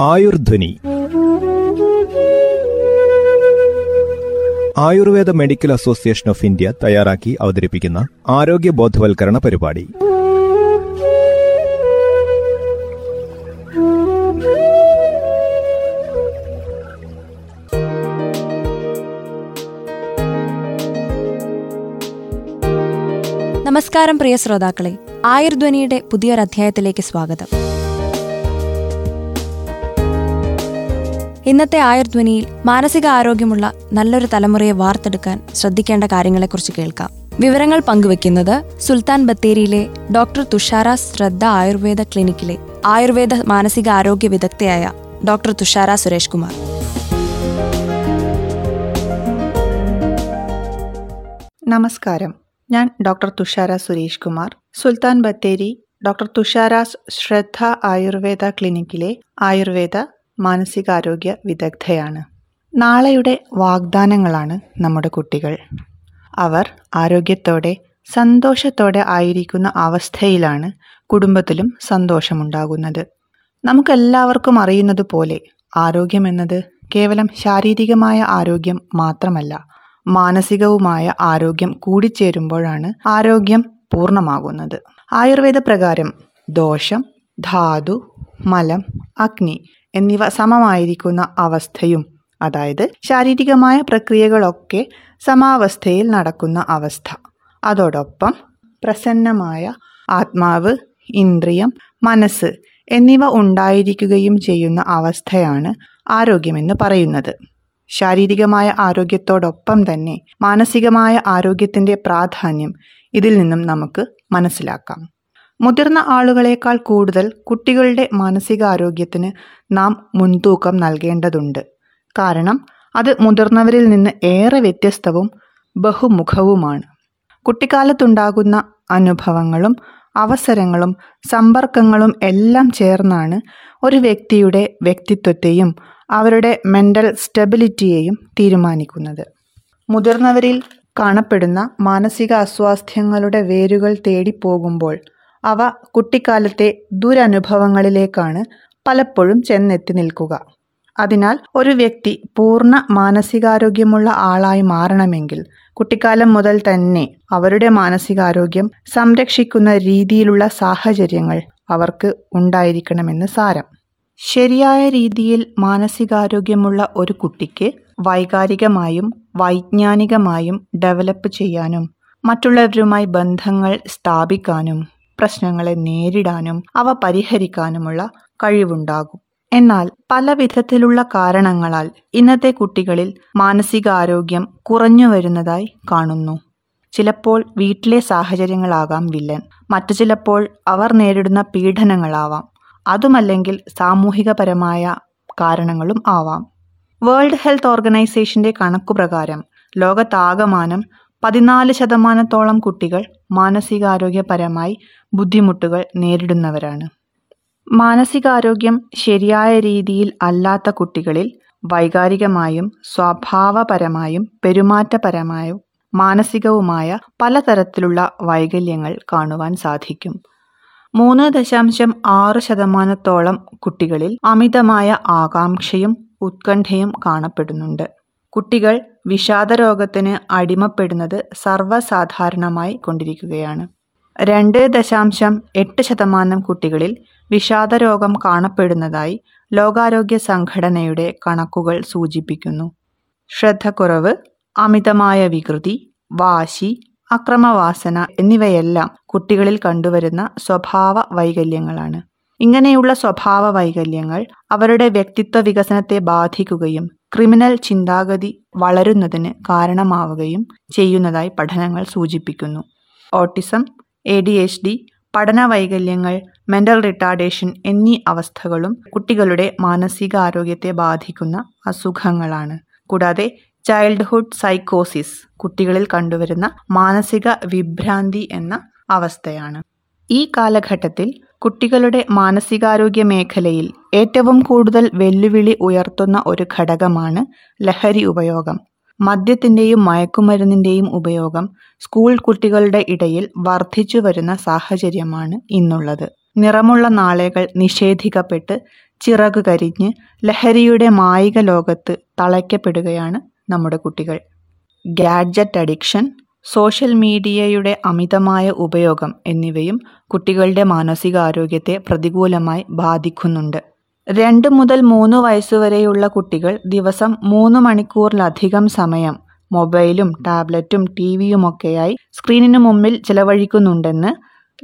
Ayurdhwani. Ayurveda Medical Association of India തയ്യാറാക്കി അവതരിപ്പിക്കുന്ന ആരോഗ്യ ബോധവൽക്കരണ പരിപാടി. നമസ്കാരം പ്രിയ ശ്രോതാക്കളെ. ആയുർധ്വനിയുടെ പുതിയൊരധ്യായത്തിലേക്ക് സ്വാഗതം. ഇന്നത്തെ ആയുർധ്വനിയിൽ മാനസിക ആരോഗ്യമുള്ള നല്ലൊരു തലമുറയെ വാർത്തെടുക്കാൻ ശ്രദ്ധിക്കേണ്ട കാര്യങ്ങളെക്കുറിച്ച് കേൾക്കാം. വിവരങ്ങൾ പങ്കുവെക്കുന്നത് സുൽത്താൻ ബത്തേരിയിലെ ഡോക്ടർ തുഷാര ശ്രദ്ധ ആയുർവേദ ക്ലിനിക്കിലെ ആയുർവേദ മാനസിക ആരോഗ്യ വിദഗ്ധയായ ഡോക്ടർ തുഷാര സുരേഷ് കുമാർ. നമസ്കാരം. ഞാൻ ഡോക്ടർ തുഷാര സുരേഷ് കുമാർ. സുൽത്താൻ ബത്തേരി ഡോക്ടർ തുഷാരാസ് ശ്രദ്ധ ആയുർവേദ ക്ലിനിക്കിലെ ആയുർവേദ മാനസികാരോഗ്യ വിദഗ്ധയാണ്. നാളെയുടെ വാഗ്ദാനങ്ങളാണ് നമ്മുടെ കുട്ടികൾ. അവർ ആരോഗ്യത്തോടെ സന്തോഷത്തോടെ ആയിരിക്കുന്ന അവസ്ഥയിലാണ് കുടുംബത്തിലും സന്തോഷമുണ്ടാകുന്നത്. നമുക്കെല്ലാവർക്കും അറിയുന്നത് പോലെ ആരോഗ്യമെന്നത് കേവലം ശാരീരികമായ ആരോഗ്യം മാത്രമല്ല മാനസികവുമായ ആരോഗ്യം കൂടിച്ചേരുമ്പോഴാണ് ആരോഗ്യം പൂർണമാകുന്നത്. ആയുർവേദ പ്രകാരം ദോഷം ധാതു മലം അഗ്നി എന്നിവ സമമായിരിക്കുന്ന അവസ്ഥയും അതായത് ശാരീരികമായ പ്രക്രിയകളൊക്കെ സമാവസ്ഥയിൽ നടക്കുന്ന അവസ്ഥ. അതോടൊപ്പം പ്രസന്നമായ ആത്മാവ് ഇന്ദ്രിയം മനസ്സ് എന്നിവ ഉണ്ടായിരിക്കുകയും ചെയ്യുന്ന അവസ്ഥയാണ് ആരോഗ്യമെന്ന് പറയുന്നത്. ശാരീരികമായ ആരോഗ്യത്തോടൊപ്പം തന്നെ മാനസികമായ ആരോഗ്യത്തിന്റെ പ്രാധാന്യം ഇതിൽ നിന്നും നമുക്ക് മനസ്സിലാക്കാം. മുതിർന്ന ആളുകളേക്കാൾ കൂടുതൽ കുട്ടികളുടെ മാനസികാരോഗ്യത്തിന് നാം മുൻതൂക്കം നൽകേണ്ടതുണ്ട്. കാരണം അത് മുതിർന്നവരിൽ നിന്ന് ഏറെ വ്യത്യസ്തവും ബഹുമുഖവുമാണ്. കുട്ടിക്കാലത്തുണ്ടാകുന്ന അനുഭവങ്ങളും അവസരങ്ങളും സമ്പർക്കങ്ങളും എല്ലാം ചേർന്നാണ് ഒരു വ്യക്തിയുടെ വ്യക്തിത്വത്തെയും അവരുടെ മെന്റൽ സ്റ്റെബിലിറ്റിയെയും തീരുമാനിക്കുന്നത്. മുതിർന്നവരിൽ കാണപ്പെടുന്ന മാനസിക അസ്വാസ്ഥ്യങ്ങളുടെ വേരുകൾ തേടിപ്പോകുമ്പോൾ അവ കുട്ടിക്കാലത്തെ ദുരനുഭവങ്ങളിലേക്കാണ് പലപ്പോഴും ചെന്നെത്തി നിൽക്കുക. അതിനാൽ ഒരു വ്യക്തി പൂർണ മാനസികാരോഗ്യമുള്ള ആളായി മാറണമെങ്കിൽ കുട്ടിക്കാലം മുതൽ തന്നെ അവരുടെ മാനസികാരോഗ്യം സംരക്ഷിക്കുന്ന രീതിയിലുള്ള സാഹചര്യങ്ങൾ അവർക്ക് ഉണ്ടായിരിക്കണമെന്ന് സാരം. ശരിയായ രീതിയിൽ മാനസികാരോഗ്യമുള്ള ഒരു കുട്ടിക്ക് വൈകാരികമായും വൈജ്ഞാനികമായും ഡെവലപ്പ് ചെയ്യാനും മറ്റുള്ളവരുമായി ബന്ധങ്ങൾ സ്ഥാപിക്കാനും പ്രശ്നങ്ങളെ നേരിടാനും അവ പരിഹരിക്കാനുമുള്ള കഴിവുണ്ടാകും. എന്നാൽ പല വിധത്തിലുള്ള കാരണങ്ങളാൽ ഇന്നത്തെ കുട്ടികളിൽ മാനസികാരോഗ്യം കുറഞ്ഞു വരുന്നതായി കാണുന്നു. ചിലപ്പോൾ വീട്ടിലെ സാഹചര്യങ്ങളാകാം വില്ലൻ. മറ്റു ചിലപ്പോൾ അവർ നേരിടുന്ന പീഡനങ്ങളാവാം. അതുമല്ലെങ്കിൽ സാമൂഹികപരമായ കാരണങ്ങളും ആവാം. വേൾഡ് ഹെൽത്ത് ഓർഗനൈസേഷന്റെ കണക്കുപ്രകാരം ലോകത്താകമാനം പതിനാല് ശതമാനത്തോളം കുട്ടികൾ മാനസികാരോഗ്യപരമായി ബുദ്ധിമുട്ടുകൾ നേരിടുന്നവരാണ്. മാനസികാരോഗ്യം ശരിയായ രീതിയിൽ അല്ലാത്ത കുട്ടികളിൽ വൈകാരികമായും സ്വഭാവപരമായും പെരുമാറ്റപരമായും മാനസികവുമായ പലതരത്തിലുള്ള വൈകല്യങ്ങൾ കാണുവാൻ സാധിക്കും. മൂന്ന് ദശാംശം ആറ് ശതമാനത്തോളം കുട്ടികളിൽ അമിതമായ ആകാംക്ഷയും ഉത്കണ്ഠയും കാണപ്പെടുന്നുണ്ട്. കുട്ടികൾ വിഷാദരോഗത്തിന് അടിമപ്പെടുന്നത് സർവസാധാരണമായി കൊണ്ടിരിക്കുകയാണ്. രണ്ട് ദശാംശം എട്ട് ശതമാനം കുട്ടികളിൽ വിഷാദരോഗം കാണപ്പെടുന്നതായി ലോകാരോഗ്യ സംഘടനയുടെ കണക്കുകൾ സൂചിപ്പിക്കുന്നു. ശ്രദ്ധക്കുറവ് അമിതമായ വികൃതി വാശി അക്രമവാസന എന്നിവയെല്ലാം കുട്ടികളിൽ കണ്ടുവരുന്ന സ്വഭാവ വൈകല്യങ്ങളാണ്. ഇങ്ങനെയുള്ള സ്വഭാവ വൈകല്യങ്ങൾ അവരുടെ വ്യക്തിത്വ വികസനത്തെ ബാധിക്കുകയും ക്രിമിനൽ ചിന്താഗതി വളരുന്നതിന് കാരണമാവുകയും ചെയ്യുന്നതായി പഠനങ്ങൾ സൂചിപ്പിക്കുന്നു. Autism A D H D പഠന വൈകല്യങ്ങൾ മെന്റൽ റിട്ടാർഡേഷൻ എന്നീ അവസ്ഥകളും കുട്ടികളുടെ മാനസികാരോഗ്യത്തെ ബാധിക്കുന്ന അസുഖങ്ങളാണ്. കൂടാതെ ചൈൽഡ്ഹുഡ് സൈക്കോസിസ് കുട്ടികളിൽ കണ്ടുവരുന്ന മാനസിക വിഭ്രാന്തി എന്ന അവസ്ഥയാണ്. ഈ കാലഘട്ടത്തിൽ കുട്ടികളുടെ മാനസികാരോഗ്യ മേഖലയിൽ ഏറ്റവും കൂടുതൽ വെല്ലുവിളി ഉയർത്തുന്ന ഒരു ഘടകമാണ് ലഹരി ഉപയോഗം. മദ്യത്തിന്റെയും മയക്കുമരുന്നിന്റെയും ഉപയോഗം സ്കൂൾ കുട്ടികളുടെ ഇടയിൽ വർദ്ധിച്ചു വരുന്ന സാഹചര്യമാണ് ഇന്നുള്ളത്. നിറമുള്ള നാളേകൾ നിഷേധിക്കപ്പെട്ട് ചിറകു കരിഞ്ഞ് ലഹരിയുടെ മായിക ലോകത്ത് തളയ്ക്കപ്പെടുകയാണ് നമ്മുടെ കുട്ടികൾ. ഗാഡ്ജറ്റ് അഡിക്ഷൻ സോഷ്യൽ മീഡിയയുടെ അമിതമായ ഉപയോഗം എന്നിവയും കുട്ടികളുടെ മാനസികാരോഗ്യത്തെ പ്രതികൂലമായി ബാധിക്കുന്നുണ്ട്. രണ്ട് മുതൽ മൂന്ന് വയസ്സുവരെയുള്ള കുട്ടികൾ ദിവസം മൂന്ന് മണിക്കൂറിലധികം സമയം മൊബൈലും ടാബ്ലറ്റും ടി വിയുമൊക്കെയായി സ്ക്രീനിനു മുമ്പിൽ ചിലവഴിക്കുന്നുണ്ടെന്ന്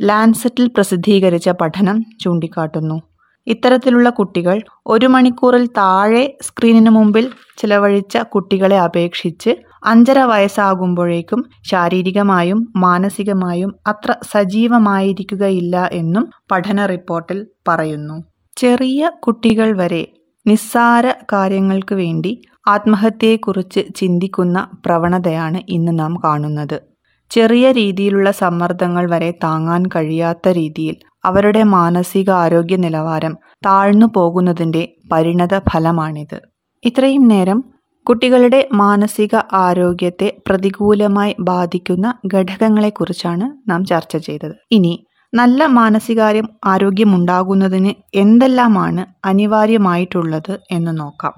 ലാൻസെറ്റിൽ പ്രസിദ്ധീകരിച്ച പഠനം ചൂണ്ടിക്കാട്ടുന്നു. ഇത്തരത്തിലുള്ള കുട്ടികൾ ഒരു മണിക്കൂറിൽ താഴെ സ്ക്രീനിന് മുമ്പിൽ ചിലവഴിച്ച കുട്ടികളെ അപേക്ഷിച്ച് അഞ്ചര വയസ്സാകുമ്പോഴേക്കും ശാരീരികമായും മാനസികമായും അത്ര സജീവമായിരിക്കുകയില്ല എന്നും പഠന റിപ്പോർട്ടിൽ പറയുന്നു. ചെറിയ കുട്ടികൾ വരെ നിസ്സാര കാര്യങ്ങൾക്ക് വേണ്ടി ആത്മഹത്യയെക്കുറിച്ച് ചിന്തിക്കുന്ന പ്രവണതയാണ് ഇന്ന് നാം കാണുന്നത്. ചെറിയ രീതിയിലുള്ള സമ്മർദ്ദങ്ങൾ വരെ താങ്ങാൻ കഴിയാത്ത രീതിയിൽ അവരുടെ മാനസിക ആരോഗ്യ നിലവാരം താഴ്ന്നു പോകുന്നതിന്റെ പരിണത ഫലമാണിത്. ഇത്രയും നേരം കുട്ടികളുടെ മാനസിക ആരോഗ്യത്തെ പ്രതികൂലമായി ബാധിക്കുന്ന ഘടകങ്ങളെക്കുറിച്ചാണ് നാം ചർച്ച ചെയ്തത്. ഇനി നല്ല മാനസികാര്യം ആരോഗ്യമുണ്ടാകുന്നതിന് എന്തെല്ലാമാണ് അനിവാര്യമായിട്ടുള്ളത് എന്ന് നോക്കാം.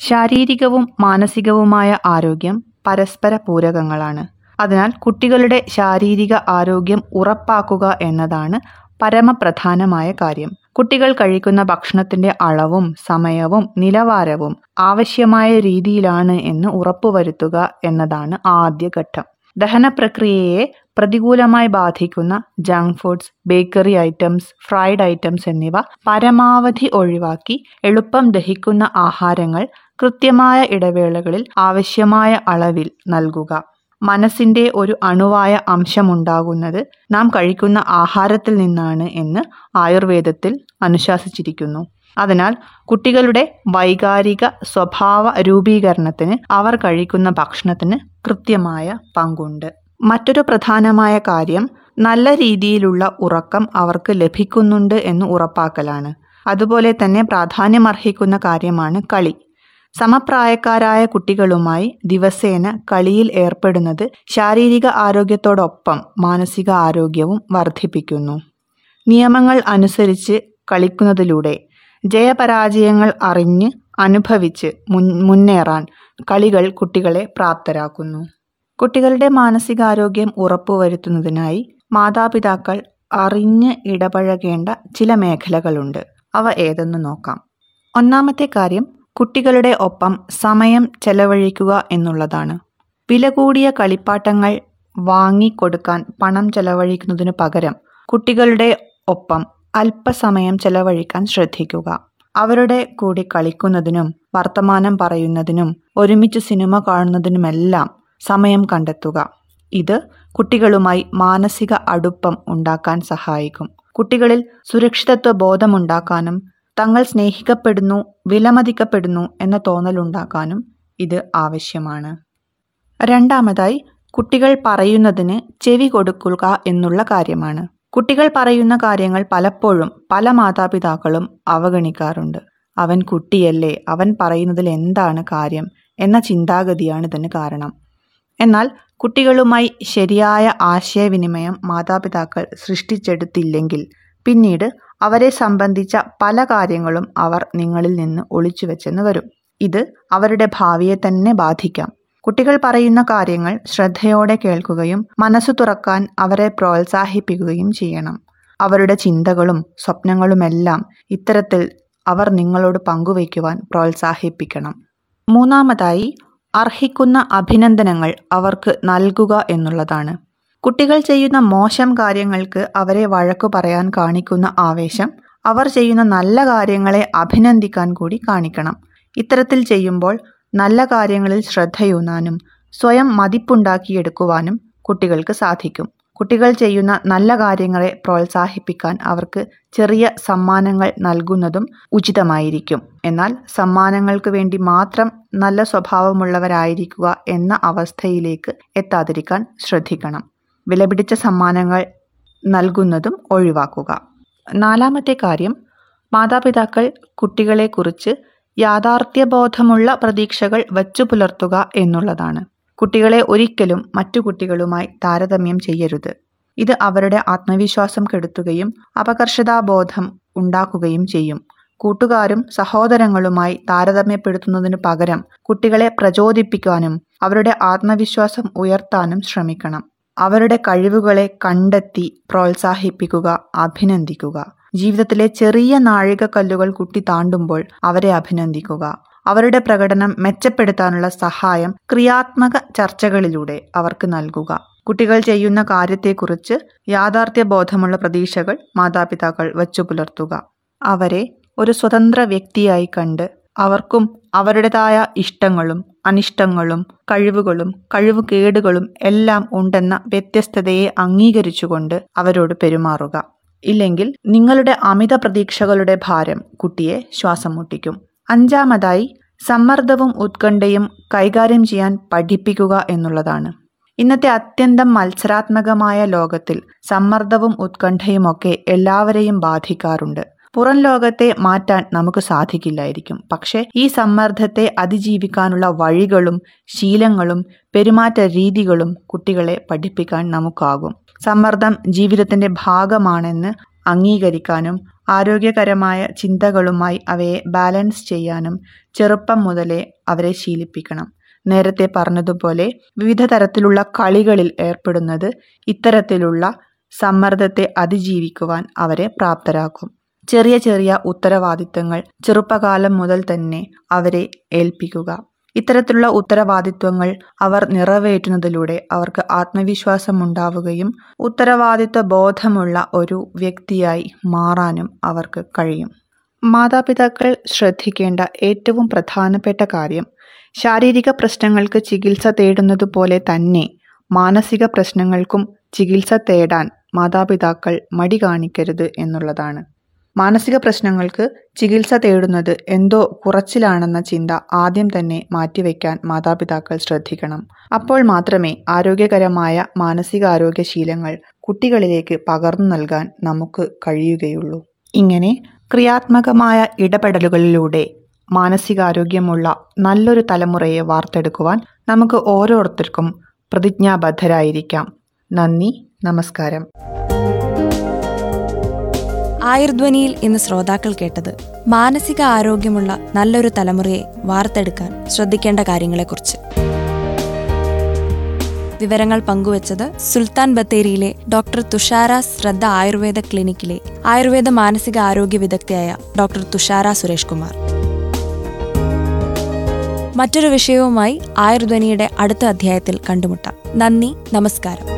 ശാരീരികവും മാനസികവുമായ ആരോഗ്യം പരസ്പര പൂരകങ്ങളാണ്. അതിനാൽ കുട്ടികളുടെ ശാരീരിക ആരോഗ്യം ഉറപ്പാക്കുക എന്നതാണ് പരമപ്രധാനമായ കാര്യം. കുട്ടികൾ കഴിക്കുന്ന ഭക്ഷണത്തിന്റെ അളവും സമയവും നിലവാരവും ആവശ്യമായ രീതിയിലാണ് എന്ന് ഉറപ്പുവരുത്തുക എന്നതാണ് ആദ്യഘട്ടം. ദഹന പ്രക്രിയയെ പ്രതികൂലമായി ബാധിക്കുന്ന junk foods bakery items fried items എന്നിവ പരമാവധി ഒഴിവാക്കി എളുപ്പം ദഹിക്കുന്ന ആഹാരങ്ങൾ കൃത്യമായ ഇടവേളകളിൽ ആവശ്യമായ അളവിൽ നൽകുക. മനസ്സിന്റെ ഒരു അണുവായ അംശമുണ്ടാകുന്നത് നാം കഴിക്കുന്ന ആഹാരത്തിൽ നിന്നാണ് എന്ന് ആയുർവേദത്തിൽ അനുശാസിച്ചിരിക്കുന്നു. അതിനാൽ കുട്ടികളുടെ വൈകാരിക സ്വഭാവ രൂപീകരണത്തിന് അവർ കഴിക്കുന്ന ഭക്ഷണത്തിന് കൃത്യമായ പങ്കുണ്ട്. മറ്റൊരു പ്രധാനമായ കാര്യം നല്ല രീതിയിലുള്ള ഉറക്കം അവർക്ക് ലഭിക്കുന്നുണ്ട് എന്ന് ഉറപ്പാക്കലാണ്. അതുപോലെ തന്നെ പ്രാധാന്യമർഹിക്കുന്ന കാര്യമാണ് കളി. സമപ്രായക്കാരായ കുട്ടികളുമായി ദിവസേന കളിയിൽ ഏർപ്പെടുന്നത് ശാരീരിക ആരോഗ്യത്തോടൊപ്പം മാനസിക ആരോഗ്യവും വർദ്ധിപ്പിക്കുന്നു. നിയമങ്ങൾ അനുസരിച്ച് കളിക്കുന്നതിലൂടെ ജയപരാജയങ്ങൾ അറിഞ്ഞ് അനുഭവിച്ച് മുന്നേറാൻ കളികൾ കുട്ടികളെ പ്രാപ്തരാക്കുന്നു. കുട്ടികളുടെ മാനസികാരോഗ്യം ഉറപ്പുവരുത്തുന്നതിനായി മാതാപിതാക്കൾ അറിഞ്ഞ് ഇടപഴകേണ്ട ചില മേഖലകളുണ്ട്. അവ ഏതെന്ന് നോക്കാം. ഒന്നാമത്തെ കാര്യം കുട്ടികളുടെ ഒപ്പം സമയം ചെലവഴിക്കുക എന്നുള്ളതാണ്. വില കൂടിയ കളിപ്പാട്ടങ്ങൾ വാങ്ങിക്കൊടുക്കാൻ പണം ചെലവഴിക്കുന്നതിനു പകരം കുട്ടികളുടെ ഒപ്പം അല്പസമയം ചെലവഴിക്കാൻ ശ്രദ്ധിക്കുക. അവരുടെ കൂടി കളിക്കുന്നതിനും വർത്തമാനം പറയുന്നതിനും ഒരുമിച്ച് സിനിമ കാണുന്നതിനുമെല്ലാം സമയം കണ്ടെത്തുക. ഇത് കുട്ടികളുമായി മാനസിക അടുപ്പം ഉണ്ടാക്കാൻ സഹായിക്കും. കുട്ടികളിൽ സുരക്ഷിതത്വ ബോധമുണ്ടാക്കാനും തങ്ങൾ സ്നേഹിക്കപ്പെടുന്നു വിലമതിക്കപ്പെടുന്നു എന്ന തോന്നലുണ്ടാക്കാനും ഇത് ആവശ്യമാണ്. രണ്ടാമതായി കുട്ടികൾ പറയുന്നതിന് ചെവി കൊടുക്കുക എന്നുള്ള കാര്യമാണ്. കുട്ടികൾ പറയുന്ന കാര്യങ്ങൾ പലപ്പോഴും പല മാതാപിതാക്കളും അവഗണിക്കാറുണ്ട്. അവൻ കുട്ടിയല്ലേ അവൻ പറയുന്നതിൽ എന്താണ് കാര്യം എന്ന ചിന്താഗതിയാണ് ഇതിന് കാരണം. എന്നാൽ കുട്ടികളുമായി ശരിയായ ആശയവിനിമയം മാതാപിതാക്കൾ സൃഷ്ടിച്ചെടുത്തില്ലെങ്കിൽ പിന്നീട് അവരെ സംബന്ധിച്ച പല കാര്യങ്ങളും അവർ നിങ്ങളിൽ നിന്ന് ഒളിച്ചു വെച്ചെന്ന് വരും. ഇത് അവരുടെ ഭാവിയെ തന്നെ ബാധിക്കാം. കുട്ടികൾ പറയുന്ന കാര്യങ്ങൾ ശ്രദ്ധയോടെ കേൾക്കുകയും മനസ്സു തുറക്കാൻ അവരെ പ്രോത്സാഹിപ്പിക്കുകയും ചെയ്യണം. അവരുടെ ചിന്തകളും സ്വപ്നങ്ങളുമെല്ലാം ഇത്തരത്തിൽ അവർ നിങ്ങളോട് പങ്കുവയ്ക്കുവാൻ പ്രോത്സാഹിപ്പിക്കണം. മൂന്നാമതായി അർഹിക്കുന്ന അഭിനന്ദനങ്ങൾ അവർക്ക് നൽകുക എന്നുള്ളതാണ്. കുട്ടികൾ ചെയ്യുന്ന മോശം കാര്യങ്ങൾക്ക് അവരെ വഴക്കു പറയാൻ കാണിക്കുന്ന ആവേശം അവർ ചെയ്യുന്ന നല്ല കാര്യങ്ങളെ അഭിനന്ദിക്കാൻ കൂടി കാണിക്കണം. ഇത്തരത്തിൽ ചെയ്യുമ്പോൾ നല്ല കാര്യങ്ങളിൽ ശ്രദ്ധയൂന്നാനും സ്വയം മതിപ്പുണ്ടാക്കിയെടുക്കുവാനും കുട്ടികൾക്ക് സാധിക്കും. കുട്ടികൾ ചെയ്യുന്ന നല്ല കാര്യങ്ങളെ പ്രോത്സാഹിപ്പിക്കാൻ അവർക്ക് ചെറിയ സമ്മാനങ്ങൾ നൽകുന്നതും ഉചിതമായിരിക്കും. എന്നാൽ സമ്മാനങ്ങൾക്ക് വേണ്ടി മാത്രം നല്ല സ്വഭാവമുള്ളവരായിരിക്കുക എന്ന അവസ്ഥയിലേക്ക് എത്താതിരിക്കാൻ ശ്രദ്ധിക്കണം. വിലപിടിച്ച സമ്മാനങ്ങൾ നൽകുന്നതും ഒഴിവാക്കുക. നാലാമത്തെ കാര്യം മാതാപിതാക്കൾ കുട്ടികളെക്കുറിച്ച് യാഥാർത്ഥ്യബോധമുള്ള പ്രതീക്ഷകൾ വച്ചു പുലർത്തുക എന്നുള്ളതാണ്. കുട്ടികളെ ഒരിക്കലും മറ്റു കുട്ടികളുമായി താരതമ്യം ചെയ്യരുത്. ഇത് അവരുടെ ആത്മവിശ്വാസം കെടുത്തുകയും അപകർഷതാബോധം ഉണ്ടാക്കുകയും ചെയ്യും. കൂട്ടുകാരും സഹോദരങ്ങളുമായി താരതമ്യപ്പെടുത്തുന്നതിനു പകരം കുട്ടികളെ പ്രചോദിപ്പിക്കാനും അവരുടെ ആത്മവിശ്വാസം ഉയർത്താനും ശ്രമിക്കണം. അവരുടെ കഴിവുകളെ കണ്ടെത്തി പ്രോത്സാഹിപ്പിക്കുക അഭിനന്ദിക്കുക. ജീവിതത്തിലെ ചെറിയ നാഴികക്കല്ലുകൾ കുട്ടി താണ്ടുമ്പോൾ അവരെ അഭിനന്ദിക്കുക. അവരുടെ പ്രകടനം മെച്ചപ്പെടുത്താനുള്ള സഹായം ക്രിയാത്മക ചർച്ചകളിലൂടെ അവർക്ക് നൽകുക. കുട്ടികൾ ചെയ്യുന്ന കാര്യത്തെക്കുറിച്ച് യാഥാർത്ഥ്യബോധമുള്ള പ്രതീക്ഷകൾ മാതാപിതാക്കൾ വച്ചു പുലർത്തുക അവരെ ഒരു സ്വതന്ത്ര വ്യക്തിയായി കണ്ട് അവർക്കും അവരുടേതായ ഇഷ്ടങ്ങളും അനിഷ്ടങ്ങളും കഴിവുകളും കഴിവുകേടുകളും എല്ലാം ഉണ്ടെന്ന വ്യത്യസ്തതയെ അംഗീകരിച്ചുകൊണ്ട് അവരോട് പെരുമാറുക. ഇല്ലെങ്കിൽ നിങ്ങളുടെ അമിത പ്രതീക്ഷകളുടെ ഭാരം കുട്ടിയെ ശ്വാസം മുട്ടിക്കും. അഞ്ചാമതായി സമ്മർദ്ദവും ഉത്കണ്ഠയും കൈകാര്യം ചെയ്യാൻ പഠിപ്പിക്കുക എന്നുള്ളതാണ്. ഇന്നത്തെ അത്യന്തം മത്സരാത്മകമായ ലോകത്തിൽ സമ്മർദ്ദവും ഉത്കണ്ഠയുമൊക്കെ എല്ലാവരെയും ബാധിക്കാറുണ്ട്. പുറം ലോകത്തെ മാറ്റാൻ നമുക്ക് സാധിക്കില്ലായിരിക്കും. പക്ഷേ ഈ സമ്മർദ്ദത്തെ അതിജീവിക്കാനുള്ള വഴികളും ശീലങ്ങളും പെരുമാറ്റ രീതികളും കുട്ടികളെ പഠിപ്പിക്കാൻ നമുക്കാകും. സമ്മർദ്ദം ജീവിതത്തിന്റെ ഭാഗമാണെന്ന് അംഗീകരിക്കാനും ആരോഗ്യകരമായ ചിന്തകളുമായി അവയെ ബാലൻസ് ചെയ്യാനും ചെറുപ്പം മുതലേ അവരെ ശീലിപ്പിക്കണം. നേരത്തെ പറഞ്ഞതുപോലെ വിവിധ തരത്തിലുള്ള കളികളിൽ ഏർപ്പെടുന്നത് ഇത്തരത്തിലുള്ള സമ്മർദ്ദത്തെ അതിജീവിക്കുവാൻ അവരെ പ്രാപ്തരാക്കും. ചെറിയ ചെറിയ ഉത്തരവാദിത്തങ്ങൾ ചെറുപ്പകാലം മുതൽ തന്നെ അവരെ ഏൽപ്പിക്കുക. ഇത്തരത്തിലുള്ള ഉത്തരവാദിത്വങ്ങൾ അവർ നിറവേറ്റുന്നതിലൂടെ അവർക്ക് ആത്മവിശ്വാസം ഉണ്ടാവുകയും ഉത്തരവാദിത്വ ബോധമുള്ള ഒരു വ്യക്തിയായി മാറാനും അവർക്ക് കഴിയും. മാതാപിതാക്കൾ ശ്രദ്ധിക്കേണ്ട ഏറ്റവും പ്രധാനപ്പെട്ട കാര്യം ശാരീരിക പ്രശ്നങ്ങൾക്ക് ചികിത്സ തേടുന്നതുപോലെ തന്നെ മാനസിക പ്രശ്നങ്ങൾക്കും ചികിത്സ തേടാൻ മാതാപിതാക്കൾ മടി കാണിക്കരുത് എന്നുള്ളതാണ്. മാനസിക പ്രശ്നങ്ങൾക്ക് ചികിത്സ തേടുന്നത് എന്തോ കുറച്ചിലാണെന്ന ചിന്ത ആദ്യം തന്നെ മാറ്റിവെക്കാൻ മാതാപിതാക്കൾ ശ്രദ്ധിക്കണം. അപ്പോൾ മാത്രമേ ആരോഗ്യകരമായ മാനസികാരോഗ്യ ശീലങ്ങൾ കുട്ടികളിലേക്ക് പകർന്നു നൽകാൻ നമുക്ക് കഴിയുകയുള്ളൂ. ഇങ്ങനെ ക്രിയാത്മകമായ ഇടപെടലുകളിലൂടെ മാനസികാരോഗ്യമുള്ള നല്ലൊരു തലമുറയെ വാർത്തെടുക്കുവാൻ നമുക്ക് ഓരോരുത്തർക്കും പ്രതിജ്ഞാബദ്ധരായിരിക്കാം. നന്ദി നമസ്കാരം. ആയുർധ്വനിയിൽ ഇന്ന് ശ്രോതാക്കൾ കേട്ടത് മാനസിക ആരോഗ്യമുള്ള നല്ലൊരു തലമുറയെ വാർത്തെടുക്കാൻ ശ്രദ്ധിക്കേണ്ട കാര്യങ്ങളെക്കുറിച്ച്. വിവരങ്ങൾ പങ്കുവച്ചത് സുൽത്താൻ ബത്തേരിയിലെ ഡോക്ടർ തുഷാര ശ്രദ്ധ ആയുർവേദ ക്ലിനിക്കിലെ ആയുർവേദ മാനസിക ആരോഗ്യ വിദഗ്ധയായ ഡോക്ടർ തുഷാര സുരേഷ് കുമാർ. മറ്റൊരു വിഷയവുമായി ആയുർധ്വനിയുടെ അടുത്ത അധ്യായത്തിൽ കണ്ടുമുട്ടാം. നന്ദി നമസ്കാരം.